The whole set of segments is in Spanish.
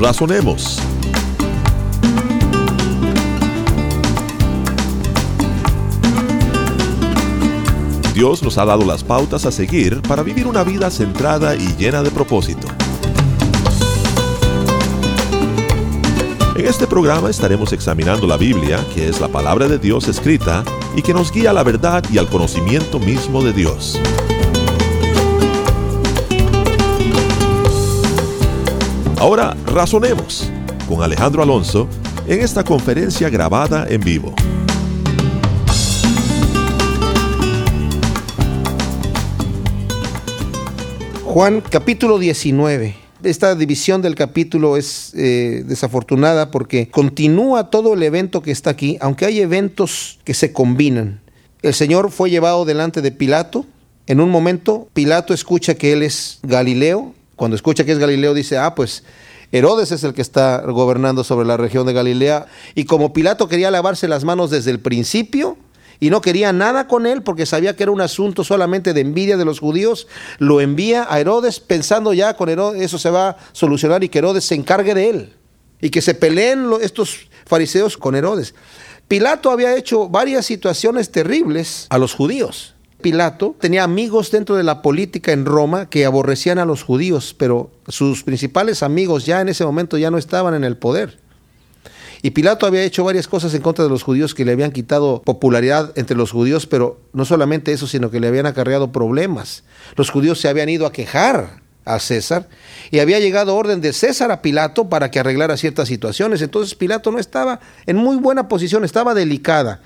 razonemos. Dios nos ha dado las pautas a seguir para vivir una vida centrada y llena de propósito. En este programa estaremos examinando la Biblia, que es la palabra de Dios escrita y que nos guía a la verdad y al conocimiento mismo de Dios. Ahora razonemos con Alejandro Alonso en esta conferencia grabada en vivo. Juan capítulo 19. Esta división del capítulo es eh, desafortunada porque continúa todo el evento que está aquí, aunque hay eventos que se combinan. El Señor fue llevado delante de Pilato. En un momento, Pilato escucha que él es Galileo cuando escucha que es Galileo dice, ah, pues Herodes es el que está gobernando sobre la región de Galilea. Y como Pilato quería lavarse las manos desde el principio y no quería nada con él porque sabía que era un asunto solamente de envidia de los judíos, lo envía a Herodes pensando ya con Herodes eso se va a solucionar y que Herodes se encargue de él. Y que se peleen estos fariseos con Herodes. Pilato había hecho varias situaciones terribles a los judíos. Pilato tenía amigos dentro de la política en Roma que aborrecían a los judíos, pero sus principales amigos ya en ese momento ya no estaban en el poder. Y Pilato había hecho varias cosas en contra de los judíos que le habían quitado popularidad entre los judíos, pero no solamente eso, sino que le habían acarreado problemas. Los judíos se habían ido a quejar a César y había llegado orden de César a Pilato para que arreglara ciertas situaciones. Entonces Pilato no estaba en muy buena posición, estaba delicada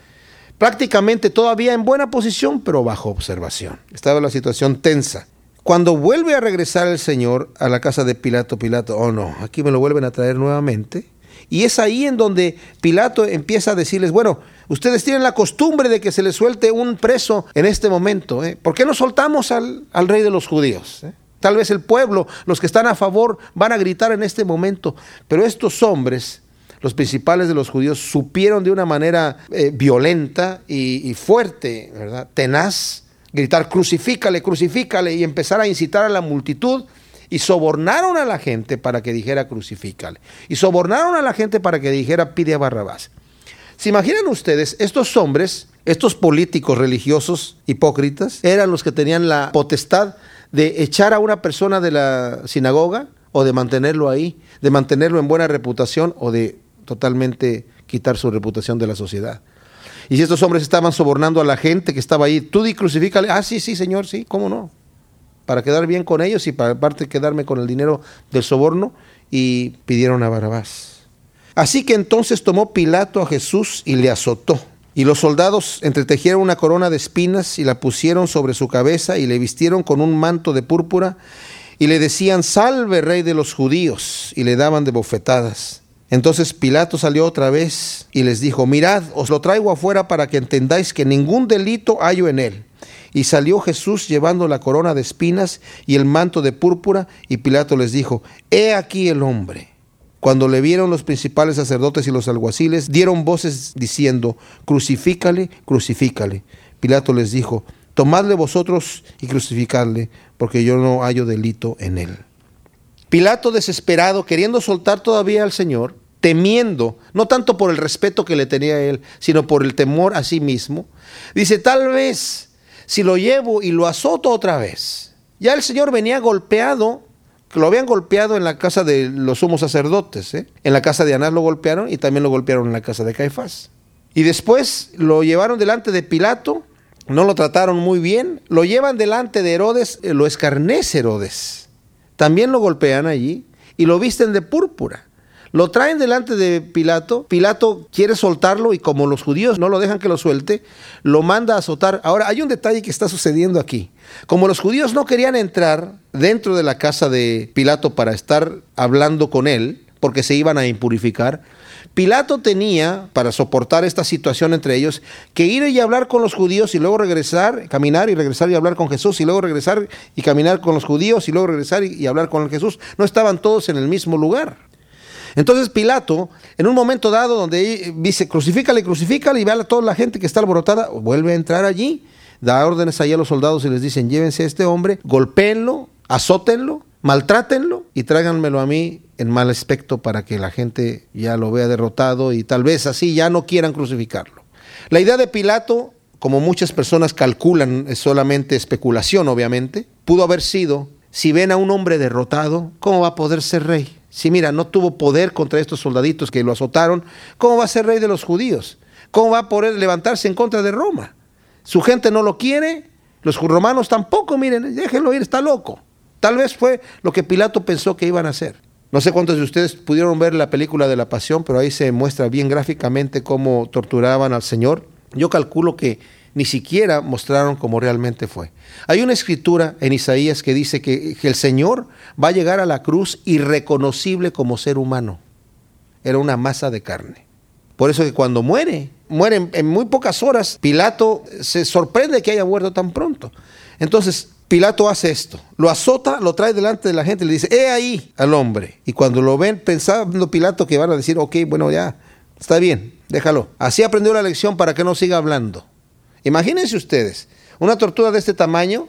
prácticamente todavía en buena posición, pero bajo observación. Estaba la situación tensa. Cuando vuelve a regresar el Señor a la casa de Pilato, Pilato, oh no, aquí me lo vuelven a traer nuevamente. Y es ahí en donde Pilato empieza a decirles, bueno, ustedes tienen la costumbre de que se les suelte un preso en este momento. ¿eh? ¿Por qué no soltamos al, rey de los judíos? Eh? Tal vez el pueblo, los que están a favor, van a gritar en este momento. Pero estos hombres los principales de los judíos supieron de una manera eh, violenta y, fuerte, ¿verdad? tenaz, gritar crucifícale, crucifícale y empezar a incitar a la multitud y sobornaron a la gente para que dijera crucifícale. Y sobornaron a la gente para que dijera pide a Barrabás. ¿Se imaginan ustedes, estos hombres, estos políticos religiosos hipócritas, eran los que tenían la potestad de echar a una persona de la sinagoga o de mantenerlo ahí, de mantenerlo en buena reputación o de totalmente quitar su reputación de la sociedad. Y si estos hombres estaban sobornando a la gente que estaba ahí, tú di crucifícale, ah, sí, sí, señor, sí, cómo no, para quedar bien con ellos y para aparte quedarme con el dinero del soborno, y pidieron a Barabás. Así que entonces tomó Pilato a Jesús y le azotó. Y los soldados entretejieron una corona de espinas y la pusieron sobre su cabeza y le vistieron con un manto de púrpura y le decían, salve rey de los judíos, y le daban de bofetadas. Entonces Pilato salió otra vez y les dijo, mirad, os lo traigo afuera para que entendáis que ningún delito hallo en él. Y salió Jesús llevando la corona de espinas y el manto de púrpura, y Pilato les dijo, He aquí el hombre. Cuando le vieron los principales sacerdotes y los alguaciles, dieron voces diciendo, Crucifícale, crucifícale. Pilato les dijo, Tomadle vosotros y crucificadle, porque yo no hallo delito en él. Pilato desesperado, queriendo soltar todavía al Señor, temiendo, no tanto por el respeto que le tenía a él, sino por el temor a sí mismo, dice, tal vez si lo llevo y lo azoto otra vez. Ya el Señor venía golpeado, que lo habían golpeado en la casa de los sumos sacerdotes, ¿eh? en la casa de Anás lo golpearon y también lo golpearon en la casa de Caifás. Y después lo llevaron delante de Pilato, no lo trataron muy bien, lo llevan delante de Herodes, eh, lo escarnece Herodes. También lo golpean allí y lo visten de púrpura. Lo traen delante de Pilato. Pilato quiere soltarlo y como los judíos no lo dejan que lo suelte, lo manda a azotar. Ahora, hay un detalle que está sucediendo aquí. Como los judíos no querían entrar dentro de la casa de Pilato para estar hablando con él, porque se iban a impurificar, Pilato tenía, para soportar esta situación entre ellos, que ir y hablar con los judíos y luego regresar, caminar y regresar y hablar con Jesús y luego regresar y caminar con los judíos y luego regresar y, hablar con Jesús. No estaban todos en el mismo lugar. Entonces Pilato, en un momento dado donde dice, crucifícale, crucifícale, y ve a toda la gente que está alborotada, vuelve a entrar allí, da órdenes allí a los soldados y les dicen, llévense a este hombre, golpéenlo, azótenlo, maltrátenlo y tráiganmelo a mí en mal aspecto para que la gente ya lo vea derrotado y tal vez así ya no quieran crucificarlo. La idea de Pilato, como muchas personas calculan, es solamente especulación obviamente, pudo haber sido, si ven a un hombre derrotado, ¿cómo va a poder ser rey? Si mira, no tuvo poder contra estos soldaditos que lo azotaron, ¿cómo va a ser rey de los judíos? ¿Cómo va a poder levantarse en contra de Roma? Su gente no lo quiere, los romanos tampoco, miren, déjenlo ir, está loco. Tal vez fue lo que Pilato pensó que iban a hacer. No sé cuántos de ustedes pudieron ver la película de la Pasión, pero ahí se muestra bien gráficamente cómo torturaban al Señor. Yo calculo que ni siquiera mostraron cómo realmente fue. Hay una escritura en Isaías que dice que, el Señor va a llegar a la cruz irreconocible como ser humano. Era una masa de carne. Por eso que cuando muere, muere en muy pocas horas, Pilato se sorprende que haya muerto tan pronto. Entonces, Pilato hace esto, lo azota, lo trae delante de la gente y le dice, he ahí al hombre. Y cuando lo ven, pensando Pilato que van a decir, ok, bueno, ya, está bien, déjalo. Así aprendió la lección para que no siga hablando. Imagínense ustedes, una tortura de este tamaño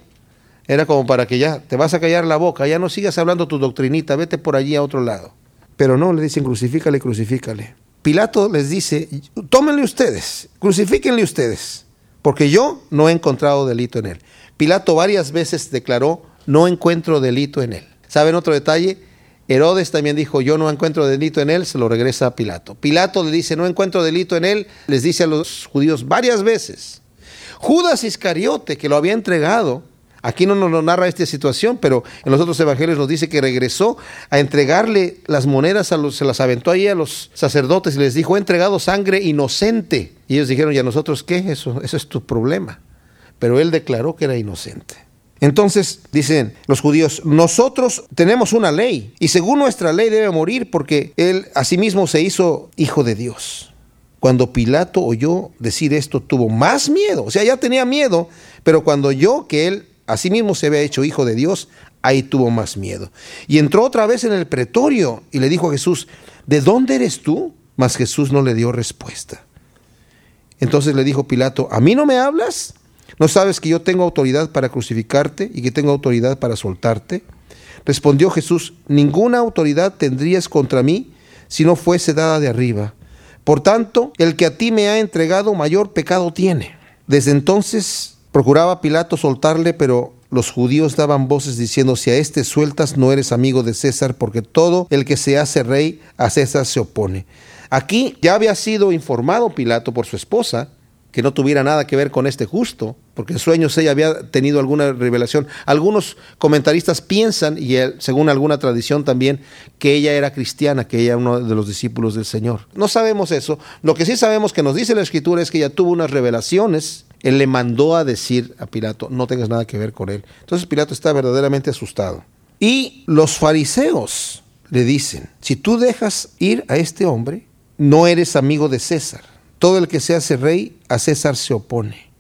era como para que ya te vas a callar la boca, ya no sigas hablando tu doctrinita, vete por allí a otro lado. Pero no, le dicen, crucifícale, crucifícale. Pilato les dice, tómenle ustedes, crucifíquenle ustedes, porque yo no he encontrado delito en él. Pilato varias veces declaró, no encuentro delito en él. ¿Saben otro detalle? Herodes también dijo, yo no encuentro delito en él, se lo regresa a Pilato. Pilato le dice, no encuentro delito en él, les dice a los judíos varias veces. Judas Iscariote, que lo había entregado, aquí no nos lo narra esta situación, pero en los otros evangelios nos dice que regresó a entregarle las monedas, a los, se las aventó ahí a los sacerdotes y les dijo, he entregado sangre inocente. Y ellos dijeron, ¿y a nosotros qué? Eso, eso es tu problema pero él declaró que era inocente. Entonces dicen los judíos, nosotros tenemos una ley y según nuestra ley debe morir porque él asimismo se hizo hijo de Dios. Cuando Pilato oyó decir esto tuvo más miedo, o sea, ya tenía miedo, pero cuando oyó que él asimismo se había hecho hijo de Dios, ahí tuvo más miedo. Y entró otra vez en el pretorio y le dijo a Jesús, ¿de dónde eres tú? Mas Jesús no le dio respuesta. Entonces le dijo Pilato, ¿a mí no me hablas? ¿No sabes que yo tengo autoridad para crucificarte y que tengo autoridad para soltarte? Respondió Jesús, ninguna autoridad tendrías contra mí si no fuese dada de arriba. Por tanto, el que a ti me ha entregado mayor pecado tiene. Desde entonces procuraba Pilato soltarle, pero los judíos daban voces diciendo, si a este sueltas no eres amigo de César, porque todo el que se hace rey a César se opone. Aquí ya había sido informado Pilato por su esposa que no tuviera nada que ver con este justo, porque en sueños ella había tenido alguna revelación. Algunos comentaristas piensan, y según alguna tradición también, que ella era cristiana, que ella era uno de los discípulos del Señor. No sabemos eso. Lo que sí sabemos que nos dice la Escritura es que ella tuvo unas revelaciones. Él le mandó a decir a Pilato, no tengas nada que ver con él. Entonces Pilato está verdaderamente asustado. Y los fariseos le dicen, si tú dejas ir a este hombre, no eres amigo de César todo el que se hace rey, a César se opone.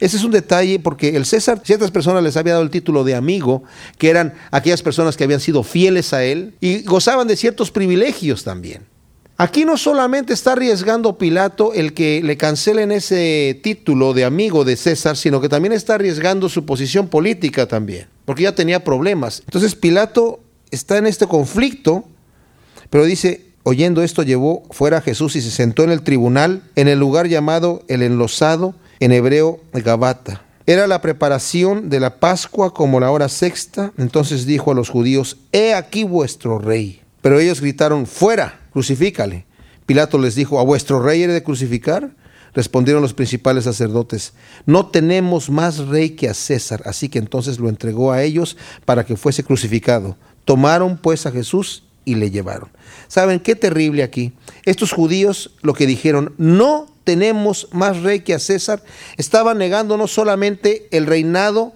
Ese es un detalle porque el César, ciertas personas les había dado el título de amigo, que eran aquellas personas que habían sido fieles a él y gozaban de ciertos privilegios también. Aquí no solamente está arriesgando Pilato el que le cancelen ese título de amigo de César, sino que también está arriesgando su posición política también, porque ya tenía problemas. Entonces Pilato está en este conflicto, pero dice, Oyendo esto, llevó fuera a Jesús y se sentó en el tribunal, en el lugar llamado el enlosado, en hebreo Gabata. Era la preparación de la Pascua como la hora sexta. Entonces dijo a los judíos, He aquí vuestro rey. Pero ellos gritaron, Fuera, crucifícale. Pilato les dijo, ¿A vuestro rey he de crucificar? Respondieron los principales sacerdotes, no tenemos más rey que a César, así que entonces lo entregó a ellos para que fuese crucificado. Tomaron pues a Jesús y le llevaron. ¿Saben qué terrible aquí? Estos judíos lo que dijeron, no tenemos más rey que a César, estaban negando no solamente el reinado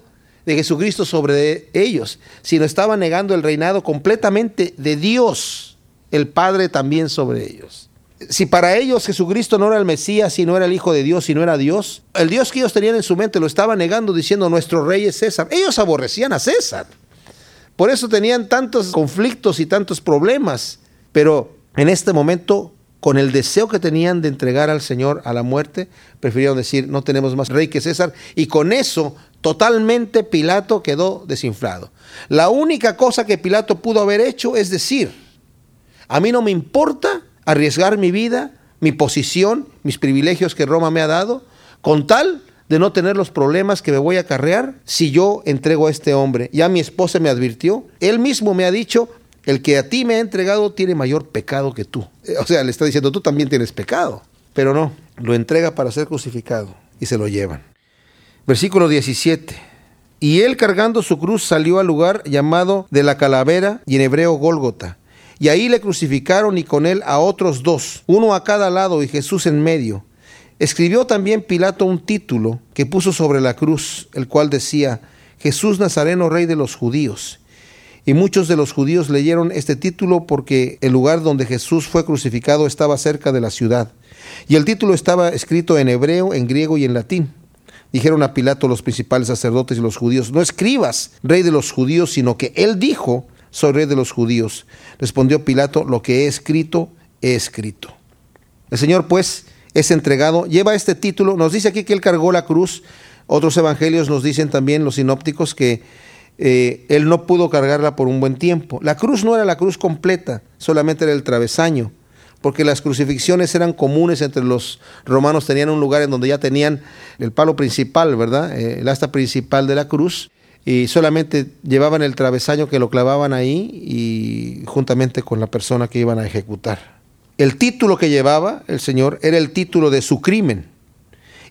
de Jesucristo sobre ellos, sino estaban negando el reinado completamente de Dios, el Padre también sobre ellos. Si para ellos Jesucristo no era el Mesías, si no era el Hijo de Dios, si no era Dios, el Dios que ellos tenían en su mente lo estaban negando diciendo nuestro rey es César. Ellos aborrecían a César. Por eso tenían tantos conflictos y tantos problemas. Pero en este momento, con el deseo que tenían de entregar al Señor a la muerte, prefirieron decir, no tenemos más rey que César. Y con eso, totalmente Pilato quedó desinflado. La única cosa que Pilato pudo haber hecho es decir, A mí no me importa arriesgar mi vida, mi posición, mis privilegios que Roma me ha dado, con tal de no tener los problemas que me voy a acarrear si yo entrego a este hombre. Ya mi esposa me advirtió, él mismo me ha dicho, el que a ti me ha entregado tiene mayor pecado que tú. Eh, o sea, le está diciendo, tú también tienes pecado. Pero no, lo entrega para ser crucificado y se lo llevan. Versículo 17. Y él cargando su cruz salió al lugar llamado de la calavera y en hebreo Gólgota. Y ahí le crucificaron y con él a otros dos, uno a cada lado y Jesús en medio. Escribió también Pilato un título que puso sobre la cruz, el cual decía, Jesús Nazareno, rey de los judíos. Y muchos de los judíos leyeron este título porque el lugar donde Jesús fue crucificado estaba cerca de la ciudad. Y el título estaba escrito en hebreo, en griego y en latín. Dijeron a Pilato los principales sacerdotes y los judíos, no escribas, rey de los judíos, sino que él dijo, soy rey de los judíos. Respondió Pilato, lo que he escrito, he escrito. El Señor pues es entregado, lleva este título, nos dice aquí que él cargó la cruz, otros evangelios nos dicen también, los sinópticos, que eh, él no pudo cargarla por un buen tiempo. La cruz no era la cruz completa, solamente era el travesaño, porque las crucifixiones eran comunes entre los romanos, tenían un lugar en donde ya tenían el palo principal, ¿verdad? Eh, el asta principal de la cruz, y solamente llevaban el travesaño que lo clavaban ahí y juntamente con la persona que iban a ejecutar. El título que llevaba el Señor era el título de su crimen.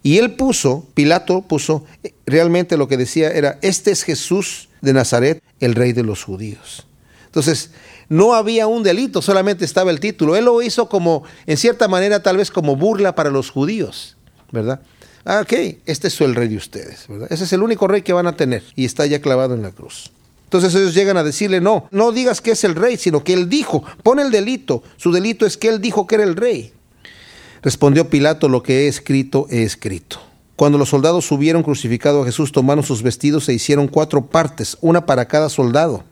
Y él puso, Pilato puso, realmente lo que decía era, este es Jesús de Nazaret, el rey de los judíos. Entonces, no había un delito, solamente estaba el título. Él lo hizo como, en cierta manera, tal vez como burla para los judíos, ¿verdad? Ah, ok, este es el rey de ustedes, ¿verdad? Ese es el único rey que van a tener y está ya clavado en la cruz. Entonces ellos llegan a decirle, no, no digas que es el rey, sino que él dijo, pone el delito, su delito es que él dijo que era el rey. Respondió Pilato, lo que he escrito, he escrito. Cuando los soldados subieron crucificado a Jesús, tomaron sus vestidos e hicieron cuatro partes, una para cada soldado.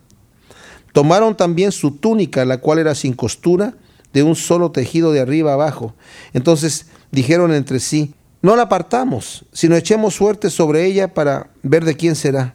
Tomaron también su túnica, la cual era sin costura, de un solo tejido de arriba abajo. Entonces dijeron entre sí, no la apartamos, sino echemos suerte sobre ella para ver de quién será.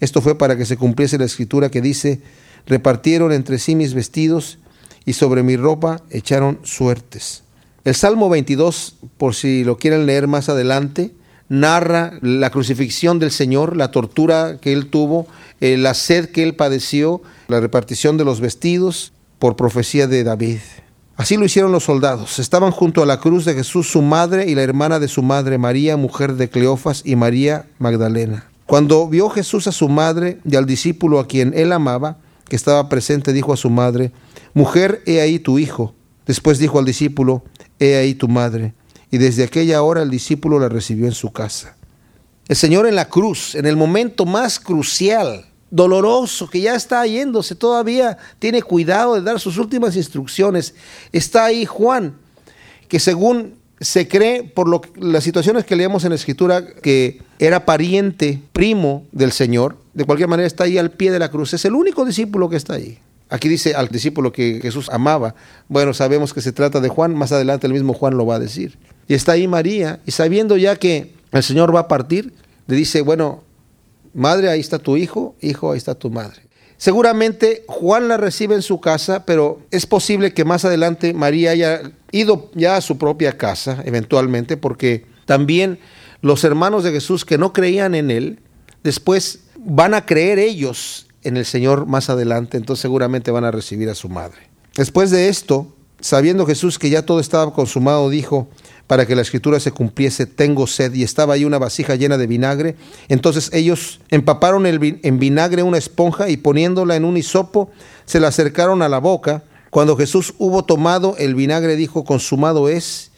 Esto fue para que se cumpliese la escritura que dice, repartieron entre sí mis vestidos y sobre mi ropa echaron suertes. El Salmo 22, por si lo quieren leer más adelante, narra la crucifixión del Señor, la tortura que él tuvo, eh, la sed que él padeció, la repartición de los vestidos por profecía de David. Así lo hicieron los soldados. Estaban junto a la cruz de Jesús su madre y la hermana de su madre, María, mujer de Cleofas, y María Magdalena. Cuando vio Jesús a su madre y al discípulo a quien él amaba, que estaba presente, dijo a su madre, Mujer, he ahí tu hijo. Después dijo al discípulo, He ahí tu madre. Y desde aquella hora el discípulo la recibió en su casa. El Señor en la cruz, en el momento más crucial doloroso, que ya está yéndose, todavía tiene cuidado de dar sus últimas instrucciones. Está ahí Juan, que según se cree por las situaciones que leemos en la escritura, que era pariente, primo del Señor, de cualquier manera está ahí al pie de la cruz. Es el único discípulo que está ahí. Aquí dice al discípulo que Jesús amaba. Bueno, sabemos que se trata de Juan, más adelante el mismo Juan lo va a decir. Y está ahí María, y sabiendo ya que el Señor va a partir, le dice, bueno, Madre, ahí está tu hijo, hijo, ahí está tu madre. Seguramente Juan la recibe en su casa, pero es posible que más adelante María haya ido ya a su propia casa, eventualmente, porque también los hermanos de Jesús que no creían en él, después van a creer ellos en el Señor más adelante, entonces seguramente van a recibir a su madre. Después de esto, sabiendo Jesús que ya todo estaba consumado, dijo, para que la escritura se cumpliese, tengo sed, y estaba ahí una vasija llena de vinagre. Entonces ellos empaparon en vinagre una esponja y poniéndola en un hisopo, se la acercaron a la boca. Cuando Jesús hubo tomado el vinagre, dijo, consumado es,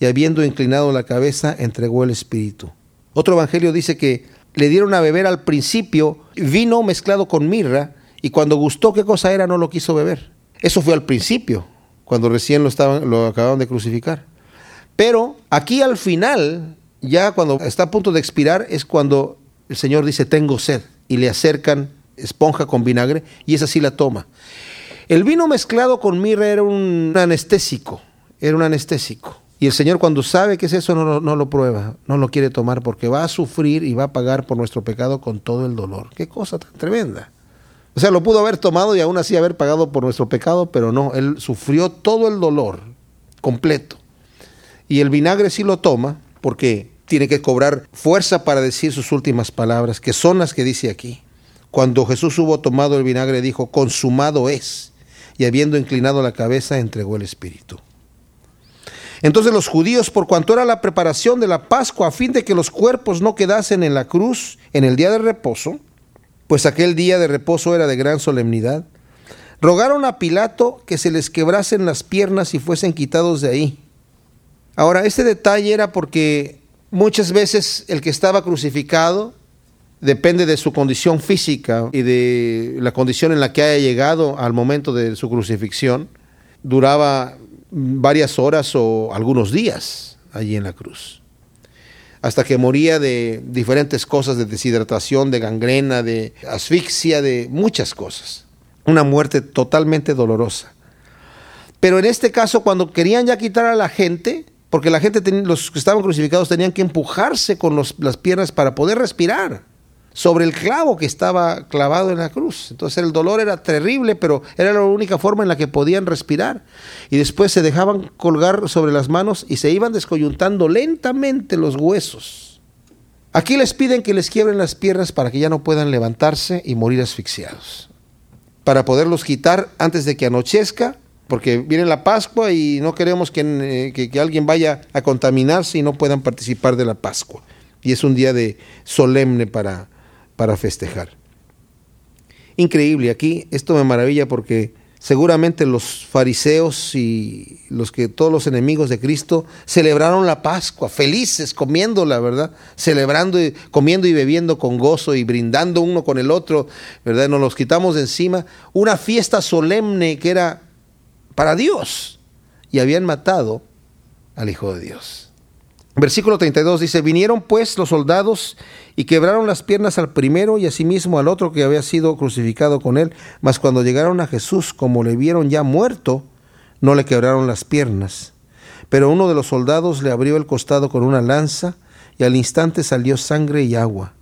y habiendo inclinado la cabeza, entregó el Espíritu. Otro evangelio dice que le dieron a beber al principio vino mezclado con mirra, y cuando gustó qué cosa era, no lo quiso beber. Eso fue al principio, cuando recién lo, estaban, lo acababan de crucificar. Pero aquí al final, ya cuando está a punto de expirar, es cuando el Señor dice, tengo sed, y le acercan esponja con vinagre, y esa sí la toma. El vino mezclado con mirra era un anestésico, era un anestésico. Y el Señor cuando sabe que es eso no, no, lo prueba, no lo quiere tomar porque va a sufrir y va a pagar por nuestro pecado con todo el dolor. Qué cosa tan tremenda. O sea, lo pudo haber tomado y aún así haber pagado por nuestro pecado, pero no, Él sufrió todo el dolor completo. Y el vinagre sí lo toma porque tiene que cobrar fuerza para decir sus últimas palabras, que son las que dice aquí. Cuando Jesús hubo tomado el vinagre, dijo, consumado es. Y habiendo inclinado la cabeza, entregó el Espíritu. Entonces los judíos, por cuanto era la preparación de la Pascua, a fin de que los cuerpos no quedasen en la cruz en el día de reposo, pues aquel día de reposo era de gran solemnidad, rogaron a Pilato que se les quebrasen las piernas y fuesen quitados de ahí. Ahora, este detalle era porque muchas veces el que estaba crucificado depende de su condición física y de la condición en la que haya llegado al momento de su crucifixión, duraba varias horas o algunos días allí en la cruz. Hasta que moría de diferentes cosas, de deshidratación, de gangrena, de asfixia, de muchas cosas. Una muerte totalmente dolorosa. Pero en este caso, cuando querían ya quitar a la gente, porque la gente, los que estaban crucificados, tenían que empujarse con las piernas para poder respirar sobre el clavo que estaba clavado en la cruz. Entonces el dolor era terrible, pero era la única forma en la que podían respirar. Y después se dejaban colgar sobre las manos y se iban descoyuntando lentamente los huesos. Aquí les piden que les quiebren las piernas para que ya no puedan levantarse y morir asfixiados. Para poderlos quitar antes de que anochezca, porque viene la Pascua y no queremos que, eh, que alguien vaya a contaminarse y no puedan participar de la Pascua. Y es un día de solemne para, para festejar. Increíble, aquí esto me maravilla porque seguramente los fariseos y los que todos los enemigos de Cristo celebraron la Pascua, felices, comiéndola, ¿verdad? Celebrando, y, comiendo y bebiendo con gozo y brindando uno con el otro, ¿verdad? Nos los quitamos de encima. Una fiesta solemne que era para Dios. Y habían matado al Hijo de Dios. Versículo 32 dice, vinieron pues los soldados y quebraron las piernas al primero y asimismo al otro que había sido crucificado con él, mas cuando llegaron a Jesús, como le vieron ya muerto, no le quebraron las piernas. Pero uno de los soldados le abrió el costado con una lanza y al instante salió sangre y agua.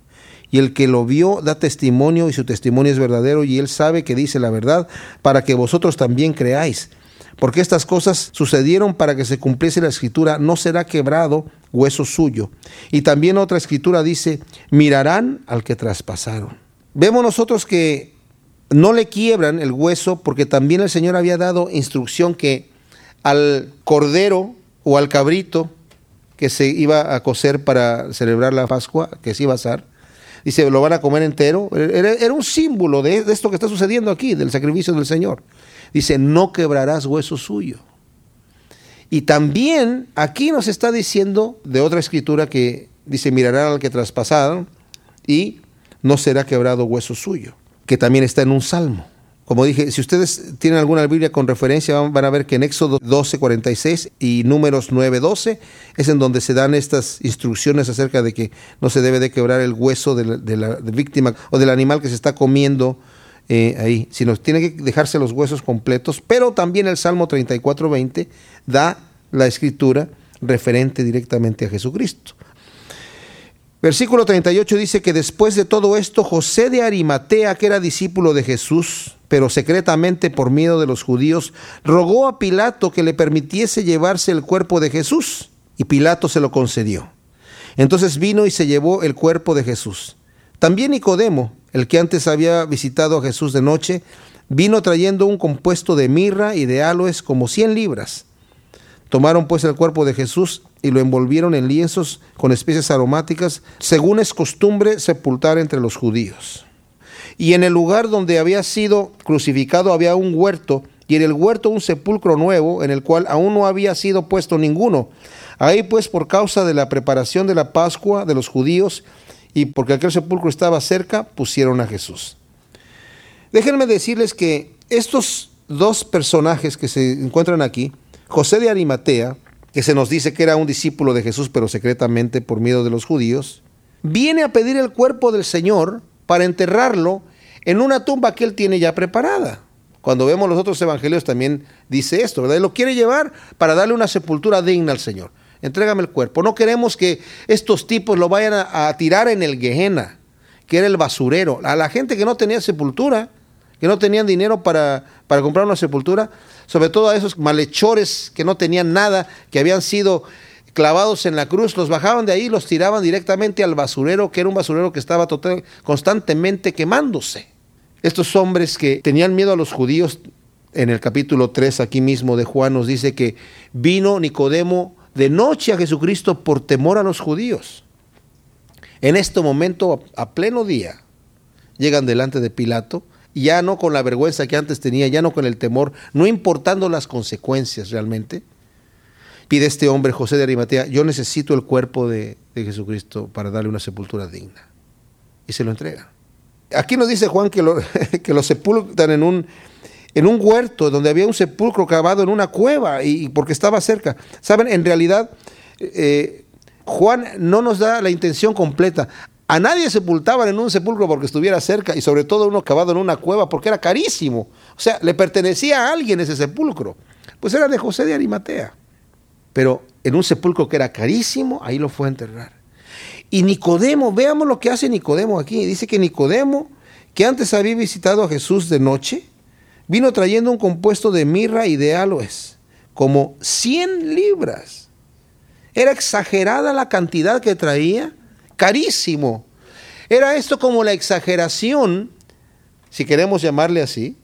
Y el que lo vio da testimonio y su testimonio es verdadero y él sabe que dice la verdad para que vosotros también creáis porque estas cosas sucedieron para que se cumpliese la escritura, no será quebrado hueso suyo. Y también otra escritura dice, mirarán al que traspasaron. Vemos nosotros que no le quiebran el hueso porque también el Señor había dado instrucción que al cordero o al cabrito que se iba a cocer para celebrar la Pascua, que se iba a asar, dice, lo van a comer entero. Era, un símbolo de, esto que está sucediendo aquí, del sacrificio del Señor. Dice, no quebrarás hueso suyo. Y también aquí nos está diciendo de otra escritura que dice, mirarán al que traspasaron y no será quebrado hueso suyo, que también está en un salmo. Como dije, si ustedes tienen alguna Biblia con referencia, van a ver que en Éxodo 12, 46 y Números 9, 12 es en donde se dan estas instrucciones acerca de que no se debe de quebrar el hueso de la, de la víctima o del animal que se está comiendo eh, ahí, sino tiene que dejarse los huesos completos, pero también el Salmo 34.20 da la escritura referente directamente a Jesucristo. Versículo 38 dice que después de todo esto, José de Arimatea, que era discípulo de Jesús, pero secretamente por miedo de los judíos, rogó a Pilato que le permitiese llevarse el cuerpo de Jesús, y Pilato se lo concedió. Entonces vino y se llevó el cuerpo de Jesús. También Nicodemo, el que antes había visitado a Jesús de noche, vino trayendo un compuesto de mirra y de aloes como cien libras. Tomaron pues el cuerpo de Jesús y lo envolvieron en lienzos con especies aromáticas, según es costumbre sepultar entre los judíos. Y en el lugar donde había sido crucificado había un huerto, y en el huerto un sepulcro nuevo, en el cual aún no había sido puesto ninguno. Ahí pues por causa de la preparación de la Pascua de los judíos, y porque aquel sepulcro estaba cerca, pusieron a Jesús. Déjenme decirles que estos dos personajes que se encuentran aquí, José de Arimatea, que se nos dice que era un discípulo de Jesús, pero secretamente por miedo de los judíos, viene a pedir el cuerpo del Señor para enterrarlo en una tumba que él tiene ya preparada. Cuando vemos los otros evangelios también dice esto, ¿verdad? Él lo quiere llevar para darle una sepultura digna al Señor entrégame el cuerpo. No queremos que estos tipos lo vayan a, tirar en el Gehenna, que era el basurero. A la gente que no tenía sepultura, que no tenían dinero para, para comprar una sepultura, sobre todo a esos malhechores que no tenían nada, que habían sido clavados en la cruz, los bajaban de ahí y los tiraban directamente al basurero, que era un basurero que estaba total, constantemente quemándose. Estos hombres que tenían miedo a los judíos, en el capítulo 3 aquí mismo de Juan nos dice que vino Nicodemo de noche a Jesucristo por temor a los judíos. En este momento, a pleno día, llegan delante de Pilato, ya no con la vergüenza que antes tenía, ya no con el temor, no importando las consecuencias realmente. Pide este hombre, José de Arimatea, yo necesito el cuerpo de, Jesucristo para darle una sepultura digna. Y se lo entrega. Aquí nos dice Juan que lo, que lo sepultan en un, en un huerto donde había un sepulcro cavado en una cueva y, porque estaba cerca. Saben, en realidad eh, Juan no nos da la intención completa. A nadie sepultaban en un sepulcro porque estuviera cerca y sobre todo uno cavado en una cueva porque era carísimo. O sea, le pertenecía a alguien ese sepulcro. Pues era de José de Arimatea. Pero en un sepulcro que era carísimo, ahí lo fue a enterrar. Y Nicodemo, veamos lo que hace Nicodemo aquí. Dice que Nicodemo, que antes había visitado a Jesús de noche, vino trayendo un compuesto de mirra y de aloes, como 100 libras. Era exagerada la cantidad que traía carísimo. Era esto como la exageración, si queremos llamarle así,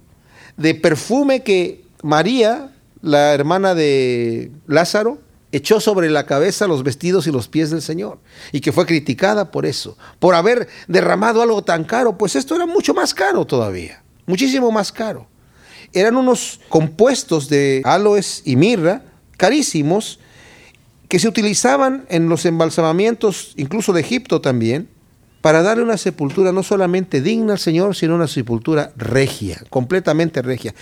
de perfume que María, la hermana de Lázaro, echó sobre la cabeza los vestidos y los pies del Señor y que fue criticada por eso, por haber derramado algo tan caro, pues esto era mucho más caro todavía, muchísimo más caro. Eran unos compuestos de aloes y mirra carísimos que se utilizaban en los embalsamamientos, incluso de Egipto también, para darle una sepultura no solamente digna al Señor, sino una sepultura regia, completamente regia.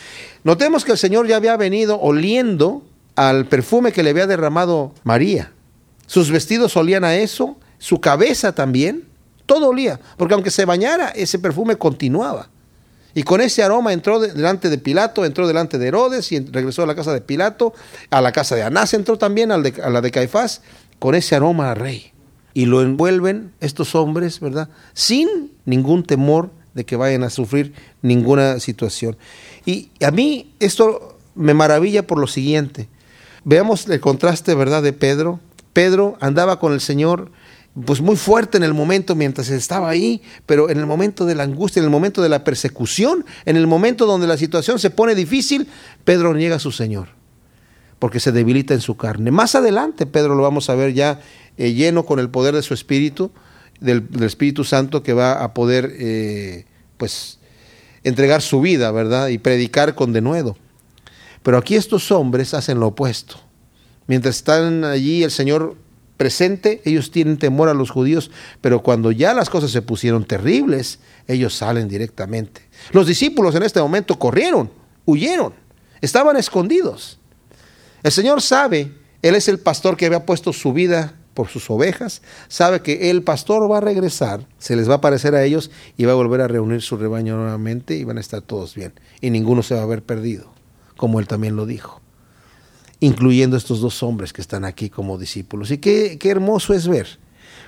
Notemos que el Señor ya había venido oliendo al perfume que le había derramado María. Sus vestidos olían a eso, su cabeza también, todo olía, porque aunque se bañara, ese perfume continuaba. Y con ese aroma entró delante de Pilato, entró delante de Herodes y regresó a la casa de Pilato, a la casa de Anás entró también, a la de Caifás, con ese aroma al rey. Y lo envuelven estos hombres, ¿verdad? Sin ningún temor de que vayan a sufrir ninguna situación. Y a mí esto me maravilla por lo siguiente. Veamos el contraste, ¿verdad?, de Pedro. Pedro andaba con el Señor pues muy fuerte en el momento mientras estaba ahí, pero en el momento de la angustia, en el momento de la persecución, en el momento donde la situación se pone difícil, Pedro niega a su Señor, porque se debilita en su carne. Más adelante, Pedro lo vamos a ver ya eh, lleno con el poder de su Espíritu, del, Espíritu Santo, que va a poder, eh, pues, entregar su vida, ¿verdad? Y predicar con denuedo. Pero aquí estos hombres hacen lo opuesto. Mientras están allí, el Señor presente, ellos tienen temor a los judíos, pero cuando ya las cosas se pusieron terribles, ellos salen directamente. Los discípulos en este momento corrieron, huyeron, estaban escondidos. El Señor sabe, Él es el pastor que había puesto su vida por sus ovejas, sabe que el pastor va a regresar, se les va a aparecer a ellos y va a volver a reunir su rebaño nuevamente y van a estar todos bien. Y ninguno se va a haber perdido, como Él también lo dijo incluyendo estos dos hombres que están aquí como discípulos. Y qué, qué hermoso es ver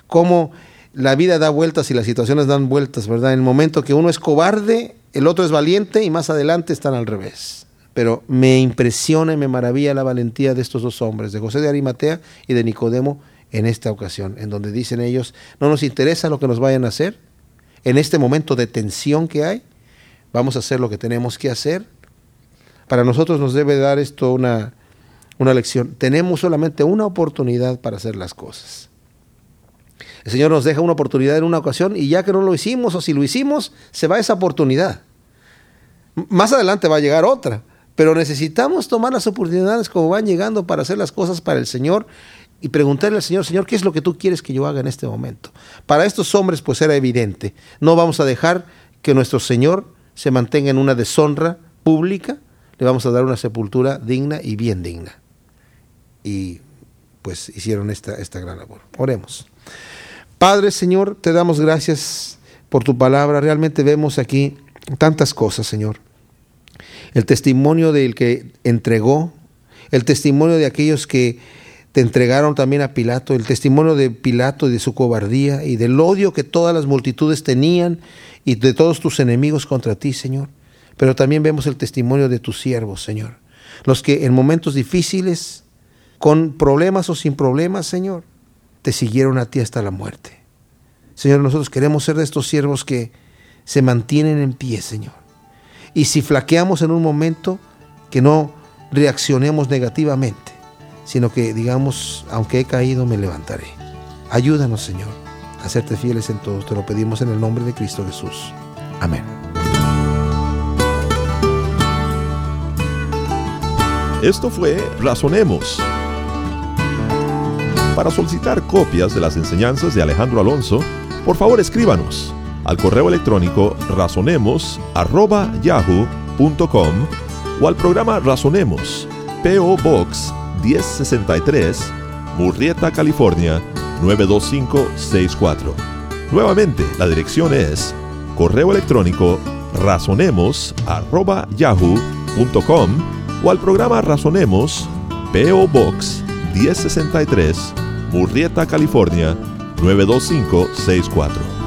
cómo la vida da vueltas y las situaciones dan vueltas, ¿verdad? En el momento que uno es cobarde, el otro es valiente y más adelante están al revés. Pero me impresiona y me maravilla la valentía de estos dos hombres, de José de Arimatea y de Nicodemo, en esta ocasión, en donde dicen ellos, no nos interesa lo que nos vayan a hacer, en este momento de tensión que hay, vamos a hacer lo que tenemos que hacer. Para nosotros nos debe dar esto una, una lección. Tenemos solamente una oportunidad para hacer las cosas. El Señor nos deja una oportunidad en una ocasión y ya que no lo hicimos o si lo hicimos, se va esa oportunidad. Más adelante va a llegar otra, pero necesitamos tomar las oportunidades como van llegando para hacer las cosas para el Señor y preguntarle al Señor, Señor, ¿qué es lo que tú quieres que yo haga en este momento? Para estos hombres pues era evidente, no vamos a dejar que nuestro Señor se mantenga en una deshonra pública, le vamos a dar una sepultura digna y bien digna y pues hicieron esta, esta gran labor. Oremos. Padre Señor, te damos gracias por tu palabra. Realmente vemos aquí tantas cosas, Señor. El testimonio del que entregó, el testimonio de aquellos que te entregaron también a Pilato, el testimonio de Pilato y de su cobardía y del odio que todas las multitudes tenían y de todos tus enemigos contra ti, Señor. pero también vemos el testimonio de tus siervos, Señor. Los que en momentos difíciles, con problemas o sin problemas, Señor, te siguieron a ti hasta la muerte. Señor, nosotros queremos ser de estos siervos que se mantienen en pie, Señor. Y si flaqueamos en un momento, que no reaccionemos negativamente, sino que digamos, aunque he caído, me levantaré. Ayúdanos, Señor, a serte fieles en todos. Te lo pedimos en el nombre de Cristo Jesús. Amén. Esto fue Razonemos. Para solicitar copias de las enseñanzas de Alejandro Alonso, por favor escríbanos al correo electrónico razonemos.yahoo.com o al programa Razonemos, PO Box 1063, Murrieta, California 92564. Nuevamente, la dirección es correo electrónico razonemos.yahoo.com o al programa Razonemos, PO Box 1063, Murrieta, California 92564.